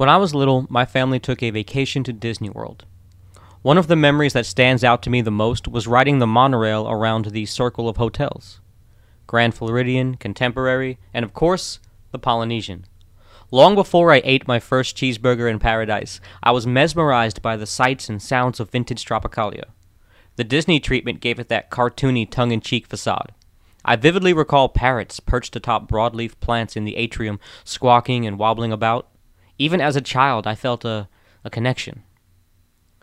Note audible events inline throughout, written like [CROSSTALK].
When I was little, my family took a vacation to Disney World. One of the memories that stands out to me the most was riding the monorail around the circle of hotels Grand Floridian, Contemporary, and of course, the Polynesian. Long before I ate my first cheeseburger in paradise, I was mesmerized by the sights and sounds of vintage Tropicalia. The Disney treatment gave it that cartoony tongue in cheek facade. I vividly recall parrots perched atop broadleaf plants in the atrium, squawking and wobbling about. Even as a child, I felt a, a connection.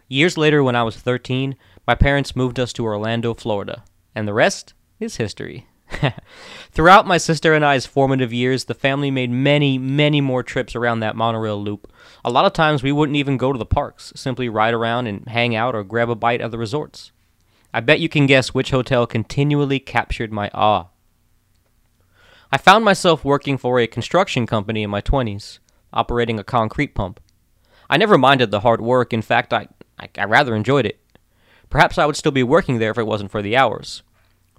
Years later, when I was 13, my parents moved us to Orlando, Florida, and the rest is history. [LAUGHS] Throughout my sister and I's formative years, the family made many, many more trips around that monorail loop. A lot of times we wouldn't even go to the parks, simply ride around and hang out or grab a bite at the resorts. I bet you can guess which hotel continually captured my awe. I found myself working for a construction company in my 20s, operating a concrete pump. I never minded the hard work, in fact, I, I, I rather enjoyed it. Perhaps I would still be working there if it wasn't for the hours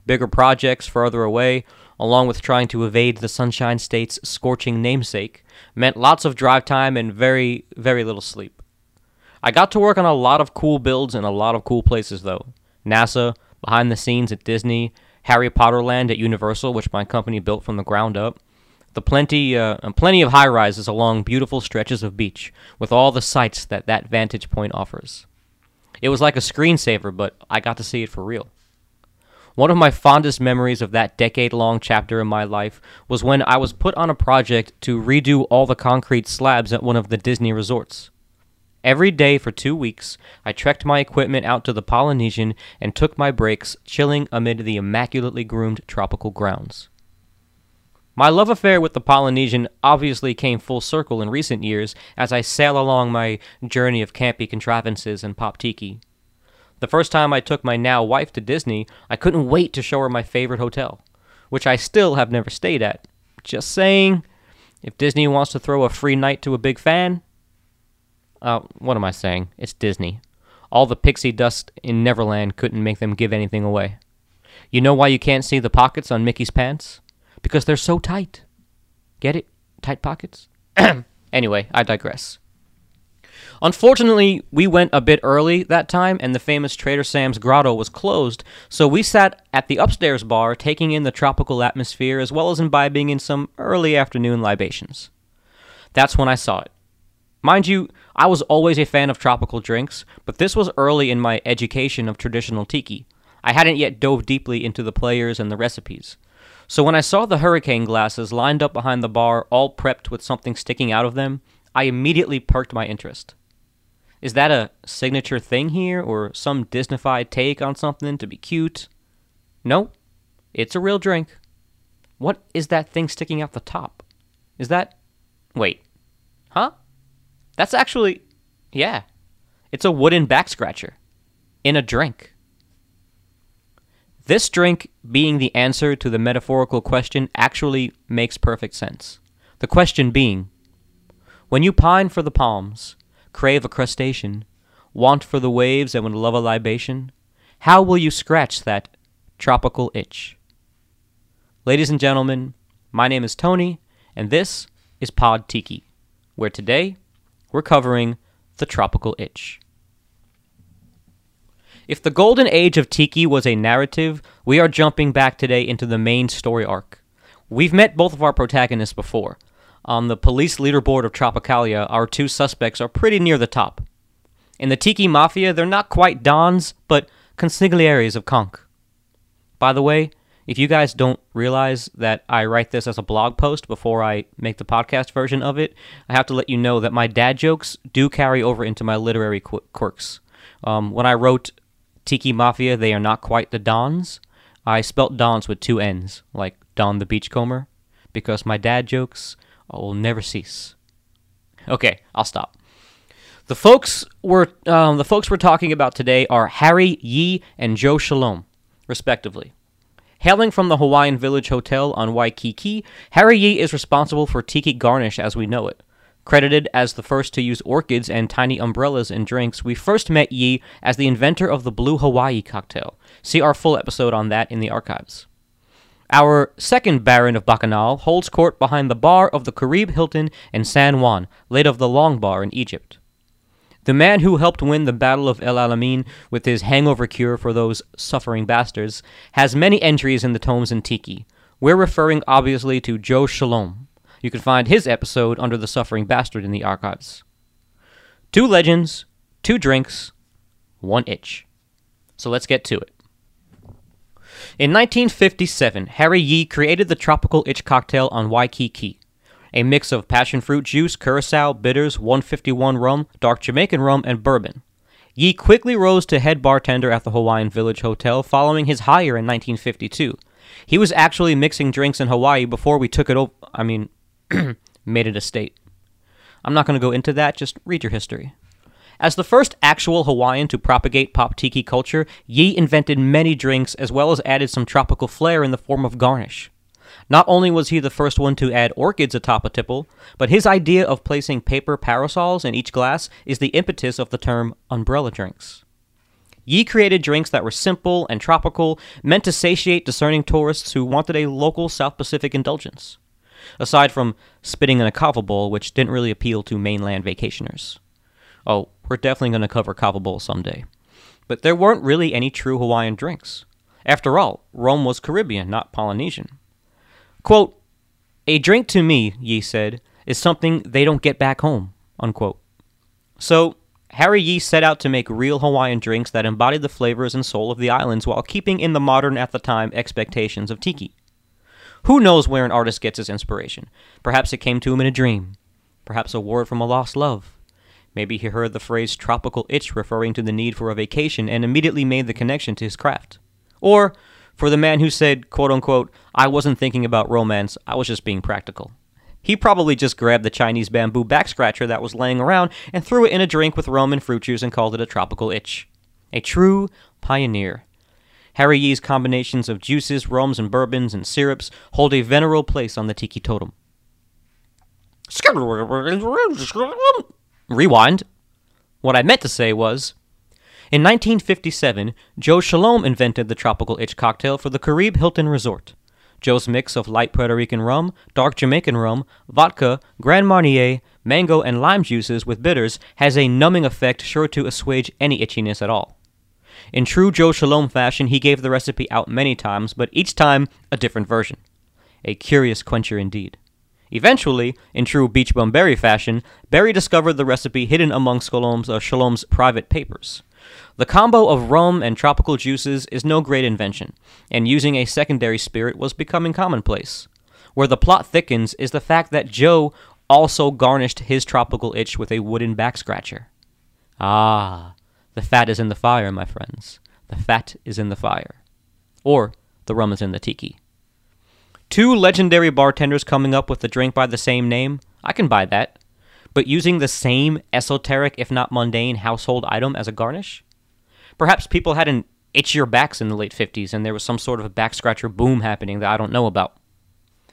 bigger projects further away, along with trying to evade the Sunshine State's scorching namesake, meant lots of drive time and very, very little sleep. I got to work on a lot of cool builds in a lot of cool places, though NASA, behind the scenes at Disney, Harry Potter Land at Universal, which my company built from the ground up. The plenty, uh, plenty of high rises along beautiful stretches of beach, with all the sights that that vantage point offers. It was like a screensaver, but I got to see it for real. One of my fondest memories of that decade long chapter in my life was when I was put on a project to redo all the concrete slabs at one of the Disney resorts. Every day for two weeks, I trekked my equipment out to the Polynesian and took my breaks, chilling amid the immaculately groomed tropical grounds. My love affair with the Polynesian obviously came full circle in recent years as I sail along my journey of campy contrivances and pop tiki. The first time I took my now wife to Disney, I couldn't wait to show her my favorite hotel, which I still have never stayed at. Just saying, if Disney wants to throw a free night to a big fan, uh, what am I saying? It's Disney. All the pixie dust in Neverland couldn't make them give anything away. You know why you can't see the pockets on Mickey's pants? Because they're so tight. Get it? Tight pockets? [CLEARS THROAT] anyway, I digress. Unfortunately, we went a bit early that time, and the famous Trader Sam's Grotto was closed, so we sat at the upstairs bar taking in the tropical atmosphere as well as imbibing in some early afternoon libations. That's when I saw it. Mind you, I was always a fan of tropical drinks, but this was early in my education of traditional tiki. I hadn't yet dove deeply into the players and the recipes. So when I saw the hurricane glasses lined up behind the bar, all prepped with something sticking out of them, I immediately perked my interest. Is that a signature thing here or some Disneyfied take on something to be cute? No, it's a real drink. What is that thing sticking out the top? Is that. Wait. Huh? That's actually. Yeah. It's a wooden back scratcher. In a drink. This drink, being the answer to the metaphorical question, actually makes perfect sense. The question being When you pine for the palms, crave a crustacean, want for the waves and would love a libation, how will you scratch that tropical itch? Ladies and gentlemen, my name is Tony, and this is Pod Tiki, where today we're covering the tropical itch. If the golden age of Tiki was a narrative, we are jumping back today into the main story arc. We've met both of our protagonists before, on the police leaderboard of Tropicalia, our two suspects are pretty near the top. In the Tiki Mafia, they're not quite Dons, but consiglieres of Conch. By the way, if you guys don't realize that I write this as a blog post before I make the podcast version of it, I have to let you know that my dad jokes do carry over into my literary quirks. Um, when I wrote Tiki Mafia, they are not quite the Dons. I spelt Dons with two N's, like Don the Beachcomber, because my dad jokes will never cease. Okay, I'll stop. The folks we're um, the folks we're talking about today are Harry Yee and Joe Scialom, respectively. Hailing from the Hawaiian Village Hotel on Waikiki, Harry Yee is responsible for tiki garnish as we know it. Credited as the first to use orchids and tiny umbrellas in drinks, we first met Yee as the inventor of the Blue Hawaii cocktail. See our full episode on that in the archives. Our second Baron of Bacchanal holds court behind the bar of the Caribe Hilton in San Juan, late of the Long Bar in Egypt. The man who helped win the Battle of El Alamein with his hangover cure for those suffering bastards has many entries in the tomes in Tiki. We're referring obviously to Joe Scialom. You can find his episode under the Suffering Bastard in the archives. Two legends, two drinks, one itch. So let's get to it. In 1957, Harry Yee created the tropical itch cocktail on Waikiki, a mix of passion fruit juice, curacao, bitters, 151 rum, dark Jamaican rum, and bourbon. Yee quickly rose to head bartender at the Hawaiian Village Hotel following his hire in 1952. He was actually mixing drinks in Hawaii before we took it over. I mean, [CLEARS THROAT] made it a state. I'm not going to go into that, just read your history. As the first actual Hawaiian to propagate pop tiki culture, Yee invented many drinks as well as added some tropical flair in the form of garnish. Not only was he the first one to add orchids atop a tipple, but his idea of placing paper parasols in each glass is the impetus of the term umbrella drinks. Yee created drinks that were simple and tropical, meant to satiate discerning tourists who wanted a local South Pacific indulgence. Aside from spitting in a kava bowl, which didn't really appeal to mainland vacationers. Oh, we're definitely going to cover kava bowl someday. But there weren't really any true Hawaiian drinks. After all, Rome was Caribbean, not Polynesian. Quote, A drink to me, Yee said, is something they don't get back home. Unquote. So, Harry Yee set out to make real Hawaiian drinks that embodied the flavors and soul of the islands while keeping in the modern at the time expectations of tiki. Who knows where an artist gets his inspiration? Perhaps it came to him in a dream. Perhaps a word from a lost love. Maybe he heard the phrase tropical itch referring to the need for a vacation and immediately made the connection to his craft. Or for the man who said, quote unquote, I wasn't thinking about romance, I was just being practical. He probably just grabbed the Chinese bamboo back scratcher that was laying around and threw it in a drink with rum and fruit juice and called it a tropical itch. A true pioneer. Harry Yee's combinations of juices, rums, and bourbons and syrups hold a venerable place on the tiki totem. Rewind. What I meant to say was in 1957, Joe Scialom invented the tropical itch cocktail for the Caribe Hilton Resort. Joe's mix of light Puerto Rican rum, dark Jamaican rum, vodka, Grand Marnier, mango, and lime juices with bitters has a numbing effect sure to assuage any itchiness at all. In true Joe Scialom fashion, he gave the recipe out many times, but each time a different version. A curious quencher indeed. Eventually, in true Beach Bum Berry fashion, Berry discovered the recipe hidden among Scialom's, uh, Scialom's private papers. The combo of rum and tropical juices is no great invention, and using a secondary spirit was becoming commonplace. Where the plot thickens is the fact that Joe also garnished his tropical itch with a wooden back scratcher. Ah, the fat is in the fire, my friends. The fat is in the fire. Or the rum is in the tiki. Two legendary bartenders coming up with a drink by the same name? I can buy that. But using the same esoteric, if not mundane, household item as a garnish? Perhaps people had an itchier backs in the late 50s and there was some sort of a back scratcher boom happening that I don't know about.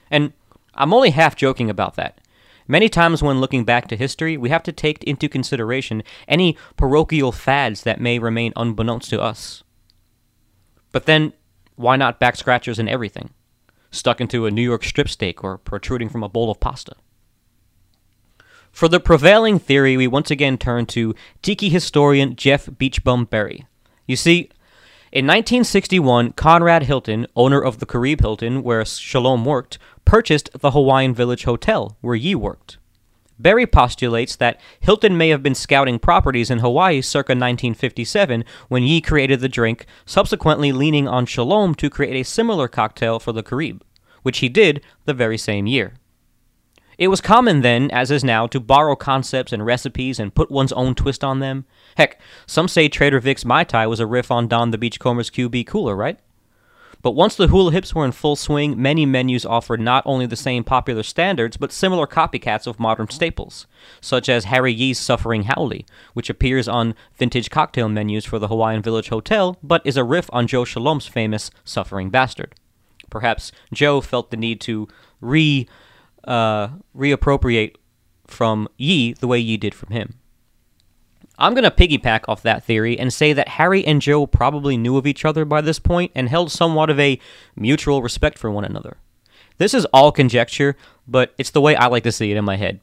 And I'm only half joking about that. Many times when looking back to history, we have to take into consideration any parochial fads that may remain unbeknownst to us. But then, why not back scratchers in everything? stuck into a New York strip steak or protruding from a bowl of pasta. For the prevailing theory, we once again turn to tiki historian Jeff Beachbum Berry. You see, in 1961, Conrad Hilton, owner of the Caribe Hilton where Scialom worked, purchased the Hawaiian Village Hotel where Yee worked. Berry postulates that Hilton may have been scouting properties in Hawaii circa 1957 when Yee created the drink, subsequently leaning on Scialom to create a similar cocktail for the Caribe, which he did the very same year. It was common then, as is now, to borrow concepts and recipes and put one's own twist on them. Heck, some say Trader Vic's Mai Tai was a riff on Don the Beachcomber's QB Cooler, right? But once the hula hips were in full swing, many menus offered not only the same popular standards, but similar copycats of modern staples, such as Harry Yee's Suffering Howley, which appears on vintage cocktail menus for the Hawaiian Village Hotel, but is a riff on Joe Scialom's famous Suffering Bastard. Perhaps Joe felt the need to re uh, reappropriate from Yee the way Yee did from him. I'm going to piggyback off that theory and say that Harry and Joe probably knew of each other by this point and held somewhat of a mutual respect for one another. This is all conjecture, but it's the way I like to see it in my head.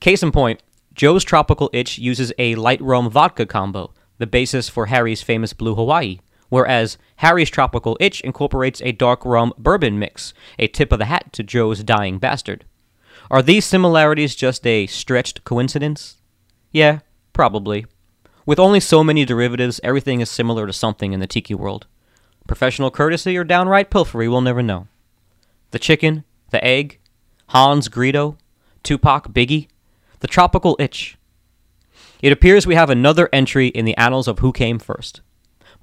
Case in point, Joe's Tropical Itch uses a light rum vodka combo, the basis for Harry's famous Blue Hawaii, whereas Harry's Tropical Itch incorporates a dark rum bourbon mix, a tip of the hat to Joe's Dying Bastard. Are these similarities just a stretched coincidence? Yeah, probably. With only so many derivatives, everything is similar to something in the tiki world. Professional courtesy or downright pilfery, we'll never know. The chicken, the egg, Hans Greedo, Tupac Biggie, the tropical itch. It appears we have another entry in the annals of who came first.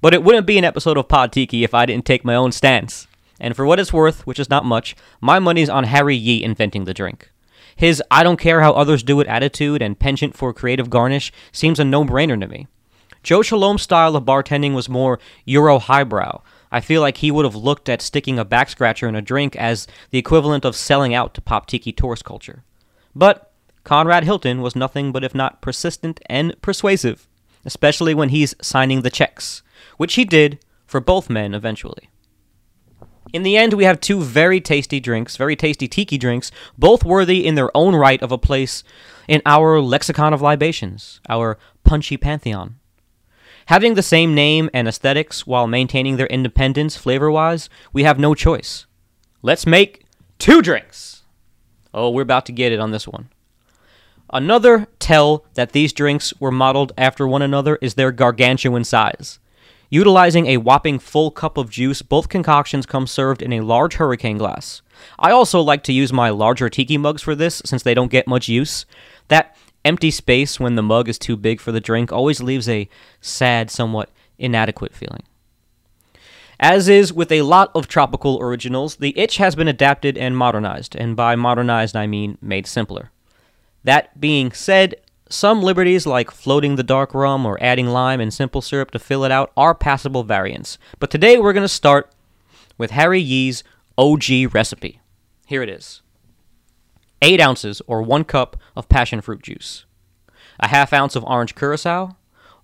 But it wouldn't be an episode of Pod Tiki if I didn't take my own stance. And for what it's worth, which is not much, my money's on Harry Yee inventing the drink. His I don't care how others do it attitude and penchant for creative garnish seems a no brainer to me. Joe Scialom's style of bartending was more Euro highbrow. I feel like he would have looked at sticking a back scratcher in a drink as the equivalent of selling out to pop tiki tourist culture. But Conrad Hilton was nothing but if not persistent and persuasive, especially when he's signing the checks, which he did for both men eventually. In the end, we have two very tasty drinks, very tasty tiki drinks, both worthy in their own right of a place in our lexicon of libations, our punchy pantheon. Having the same name and aesthetics while maintaining their independence flavor wise, we have no choice. Let's make two drinks! Oh, we're about to get it on this one. Another tell that these drinks were modeled after one another is their gargantuan size. Utilizing a whopping full cup of juice, both concoctions come served in a large hurricane glass. I also like to use my larger tiki mugs for this since they don't get much use. That empty space when the mug is too big for the drink always leaves a sad, somewhat inadequate feeling. As is with a lot of tropical originals, the itch has been adapted and modernized, and by modernized I mean made simpler. That being said, some liberties, like floating the dark rum or adding lime and simple syrup to fill it out, are passable variants. But today we're going to start with Harry Yee's OG recipe. Here it is 8 ounces or 1 cup of passion fruit juice, a half ounce of orange curacao,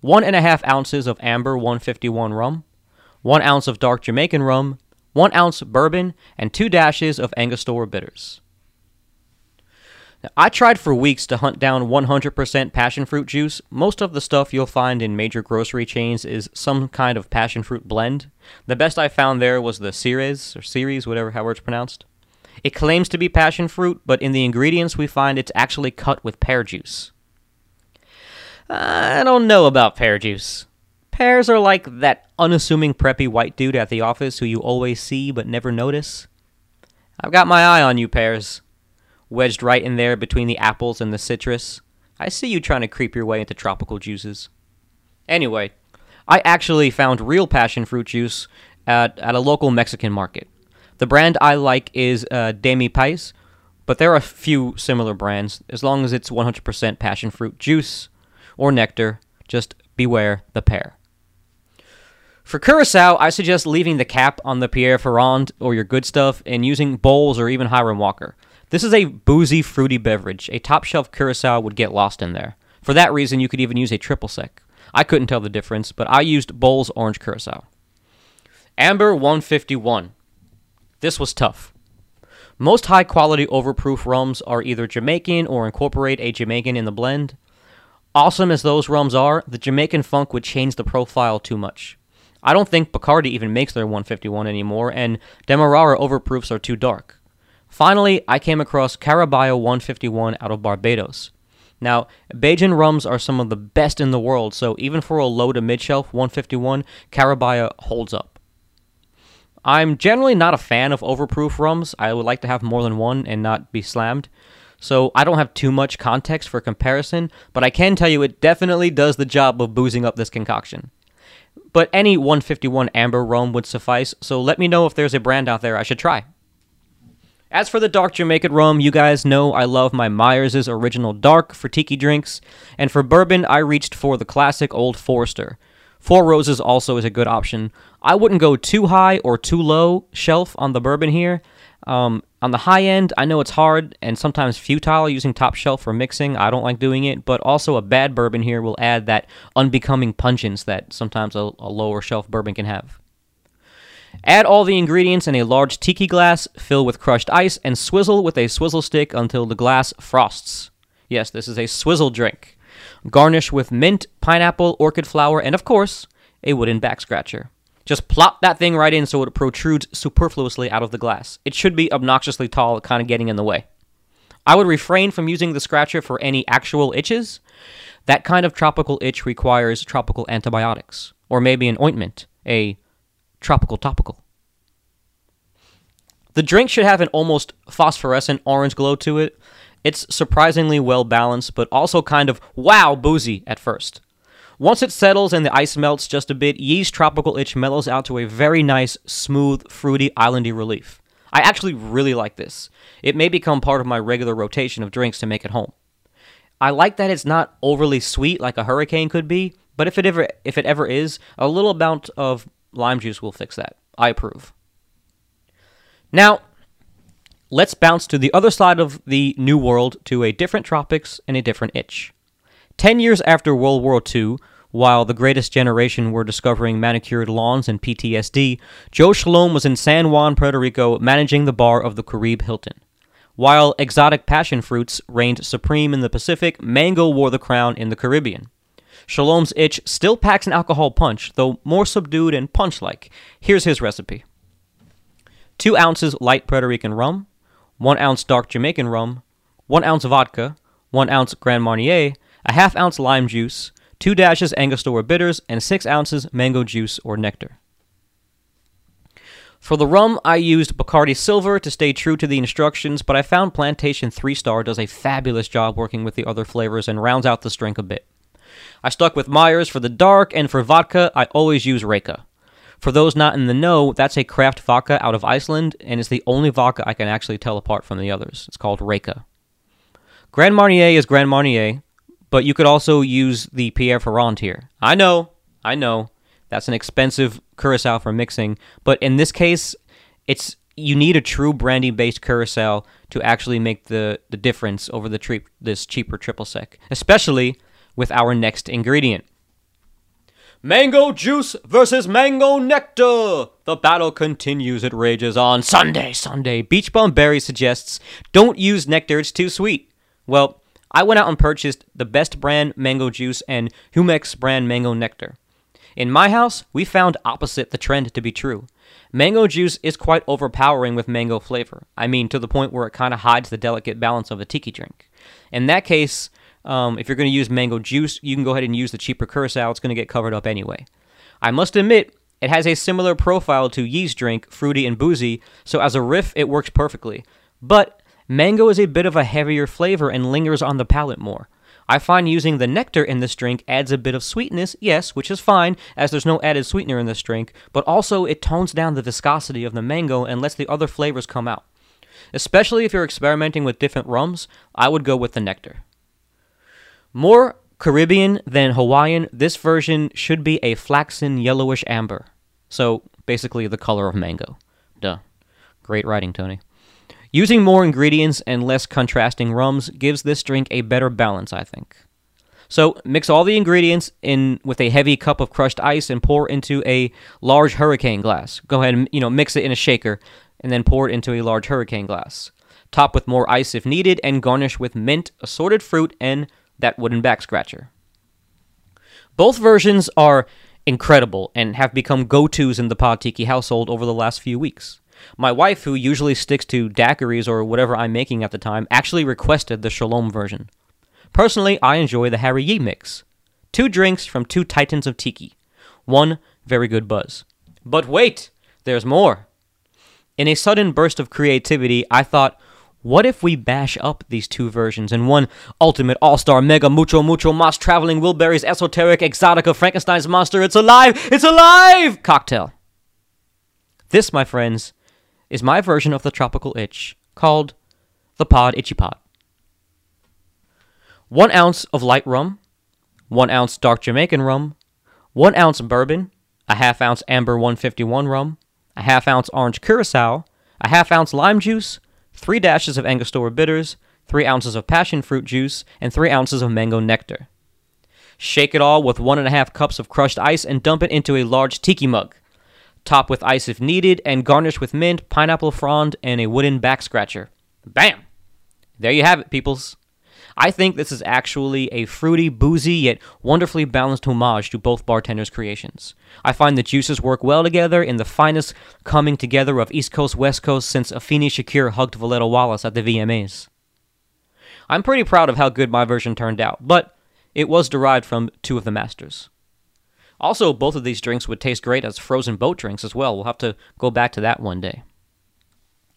1.5 ounces of amber 151 rum, 1 ounce of dark Jamaican rum, 1 ounce bourbon, and 2 dashes of Angostura bitters. Now, I tried for weeks to hunt down 100% passion fruit juice. Most of the stuff you'll find in major grocery chains is some kind of passion fruit blend. The best I found there was the Ceres, or Ceres, whatever how it's pronounced. It claims to be passion fruit, but in the ingredients we find it's actually cut with pear juice. I don't know about pear juice. Pears are like that unassuming preppy white dude at the office who you always see but never notice. I've got my eye on you, pears wedged right in there between the apples and the citrus. I see you trying to creep your way into tropical juices. Anyway, I actually found real passion fruit juice at, at a local Mexican market. The brand I like is uh, De Mi Pais, but there are a few similar brands. As long as it's 100% passion fruit juice or nectar, just beware the pear. For Curacao, I suggest leaving the cap on the Pierre Ferrand or your good stuff and using Bols or even Hiram Walker. This is a boozy, fruity beverage. A top shelf curacao would get lost in there. For that reason, you could even use a triple sec. I couldn't tell the difference, but I used Bols Orange Curacao. Amber 151. This was tough. Most high quality overproof rums are either Jamaican or incorporate a Jamaican in the blend. Awesome as those rums are, the Jamaican funk would change the profile too much. I don't think Bacardi even makes their 151 anymore, and Demerara overproofs are too dark. Finally, I came across Caraballo 151 out of Barbados. Now, Bajan rums are some of the best in the world, so even for a low to mid shelf 151, Caraballo holds up. I'm generally not a fan of overproof rums. I would like to have more than one and not be slammed. So I don't have too much context for comparison, but I can tell you it definitely does the job of boozing up this concoction. But any 151 amber rum would suffice, so let me know if there's a brand out there I should try. As for the dark Jamaican rum, you guys know I love my Myers' Original Dark for tiki drinks, and for bourbon, I reached for the classic Old Forester. Four Roses also is a good option. I wouldn't go too high or too low shelf on the bourbon here. Um, on the high end, I know it's hard and sometimes futile using top shelf for mixing. I don't like doing it, but also a bad bourbon here will add that unbecoming pungence that sometimes a, a lower shelf bourbon can have. Add all the ingredients in a large tiki glass, fill with crushed ice, and swizzle with a swizzle stick until the glass frosts. Yes, this is a swizzle drink. Garnish with mint, pineapple, orchid flower, and of course, a wooden back scratcher. Just plop that thing right in so it protrudes superfluously out of the glass. It should be obnoxiously tall, kind of getting in the way. I would refrain from using the scratcher for any actual itches. That kind of tropical itch requires tropical antibiotics, or maybe an ointment, a tropical topical. The drink should have an almost phosphorescent orange glow to it. It's surprisingly well balanced, but also kind of wow boozy at first. Once it settles and the ice melts just a bit, Yee's Tropical Itch mellows out to a very nice, smooth, fruity, islandy relief. I actually really like this. It may become part of my regular rotation of drinks to make at home. I like that it's not overly sweet like a hurricane could be, but if it ever if it ever is, a little amount of lime juice will fix that. I approve. Now, let's bounce to the other side of the New World to a different tropics and a different itch. Ten years after World War II, while the greatest generation were discovering manicured lawns and PTSD, Joe Scialom was in San Juan, Puerto Rico, managing the bar of the Caribe Hilton. While exotic passion fruits reigned supreme in the Pacific, mango wore the crown in the Caribbean. Scialom's itch still packs an alcohol punch, though more subdued and punch like. Here's his recipe 2 ounces light Puerto Rican rum, 1 ounce dark Jamaican rum, 1 ounce vodka, 1 ounce Grand Marnier, a half ounce lime juice, 2 dashes Angostura bitters, and 6 ounces mango juice or nectar. For the rum, I used Bacardi Silver to stay true to the instructions, but I found Plantation 3 Star does a fabulous job working with the other flavors and rounds out the strength a bit. I stuck with Myers for the dark, and for vodka, I always use Reyka. For those not in the know, that's a craft vodka out of Iceland, and it's the only vodka I can actually tell apart from the others. It's called Reyka. Grand Marnier is Grand Marnier, but you could also use the Pierre Ferrand here. I know, I know, that's an expensive curacao for mixing, but in this case, it's you need a true brandy-based curacao to actually make the, the difference over the this cheaper triple sec, especially with our next ingredient. Mango juice versus mango nectar. The battle continues. It rages on. Sunday, Sunday. Beach Bum Berry suggests don't use nectar, it's too sweet. Well, I went out and purchased the best brand mango juice and Jumex brand mango nectar. In my house, we found opposite the trend to be true. Mango juice is quite overpowering with mango flavor. I mean, to the point where it kind of hides the delicate balance of a tiki drink. In that case, um, if you're going to use mango juice, you can go ahead and use the cheaper curacao. It's going to get covered up anyway. I must admit, it has a similar profile to Yee's drink, fruity and boozy, so as a riff, it works perfectly. But mango is a bit of a heavier flavor and lingers on the palate more. I find using the nectar in this drink adds a bit of sweetness, yes, which is fine, as there's no added sweetener in this drink, but also it tones down the viscosity of the mango and lets the other flavors come out. Especially if you're experimenting with different rums, I would go with the nectar. More Caribbean than Hawaiian, this version should be a flaxen yellowish amber. So basically the color of mango. Duh. Great writing, Tony. Using more ingredients and less contrasting rums gives this drink a better balance, I think. So mix all the ingredients in with a heavy cup of crushed ice and pour into a large hurricane glass. Go ahead and you know mix it in a shaker and then pour it into a large hurricane glass. Top with more ice if needed and garnish with mint, assorted fruit, and that wooden back scratcher. Both versions are incredible and have become go tos in the Pod Tiki household over the last few weeks. My wife, who usually sticks to daiquiris or whatever I'm making at the time, actually requested the Scialom version. Personally, I enjoy the Harry Yee mix. Two drinks from two titans of tiki. One very good buzz. But wait, there's more. In a sudden burst of creativity, I thought, what if we bash up these two versions in one ultimate all star mega mucho mucho mas traveling Wilburys esoteric exotica Frankenstein's monster? It's alive! It's alive! Cocktail. This, my friends, is my version of the tropical itch called the Pod Itchy Pod. One ounce of light rum, one ounce dark Jamaican rum, one ounce bourbon, a half ounce amber 151 rum, a half ounce orange curacao, a half ounce lime juice, three dashes of Angostura bitters, three ounces of passion fruit juice, and three ounces of mango nectar. Shake it all with one and a half cups of crushed ice and dump it into a large tiki mug. Top with ice if needed and garnish with mint, pineapple frond, and a wooden back scratcher. Bam! There you have it, peoples. I think this is actually a fruity, boozy, yet wonderfully balanced homage to both bartenders' creations. I find the juices work well together in the finest coming together of East Coast West Coast since Afeni Shakur hugged Voletta Wallace at the VMAs. I'm pretty proud of how good my version turned out, but it was derived from two of the masters. Also, both of these drinks would taste great as frozen boat drinks as well. We'll have to go back to that one day.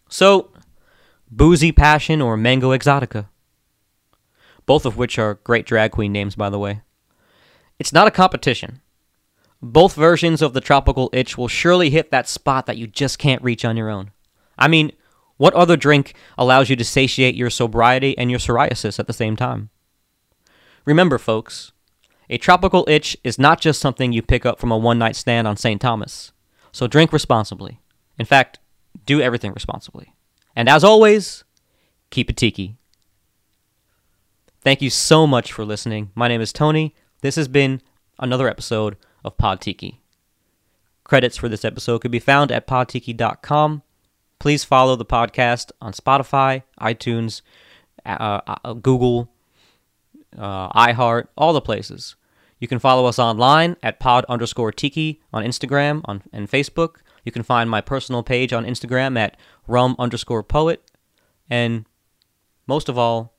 So, Boozy Passion or Mango Exotica both of which are great drag queen names, by the way. It's not a competition. Both versions of the tropical itch will surely hit that spot that you just can't reach on your own. I mean, what other drink allows you to satiate your sobriety and your psoriasis at the same time? Remember, folks, a tropical itch is not just something you pick up from a one night stand on St. Thomas. So drink responsibly. In fact, do everything responsibly. And as always, keep it tiki. Thank you so much for listening. My name is Tony. This has been another episode of Pod Tiki. Credits for this episode could be found at podtiki.com. Please follow the podcast on Spotify, iTunes, uh, uh, Google, uh, iHeart, all the places. You can follow us online at pod underscore tiki on Instagram on, and Facebook. You can find my personal page on Instagram at rum underscore poet. And most of all,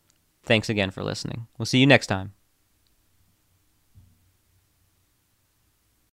Thanks again for listening. We'll see you next time.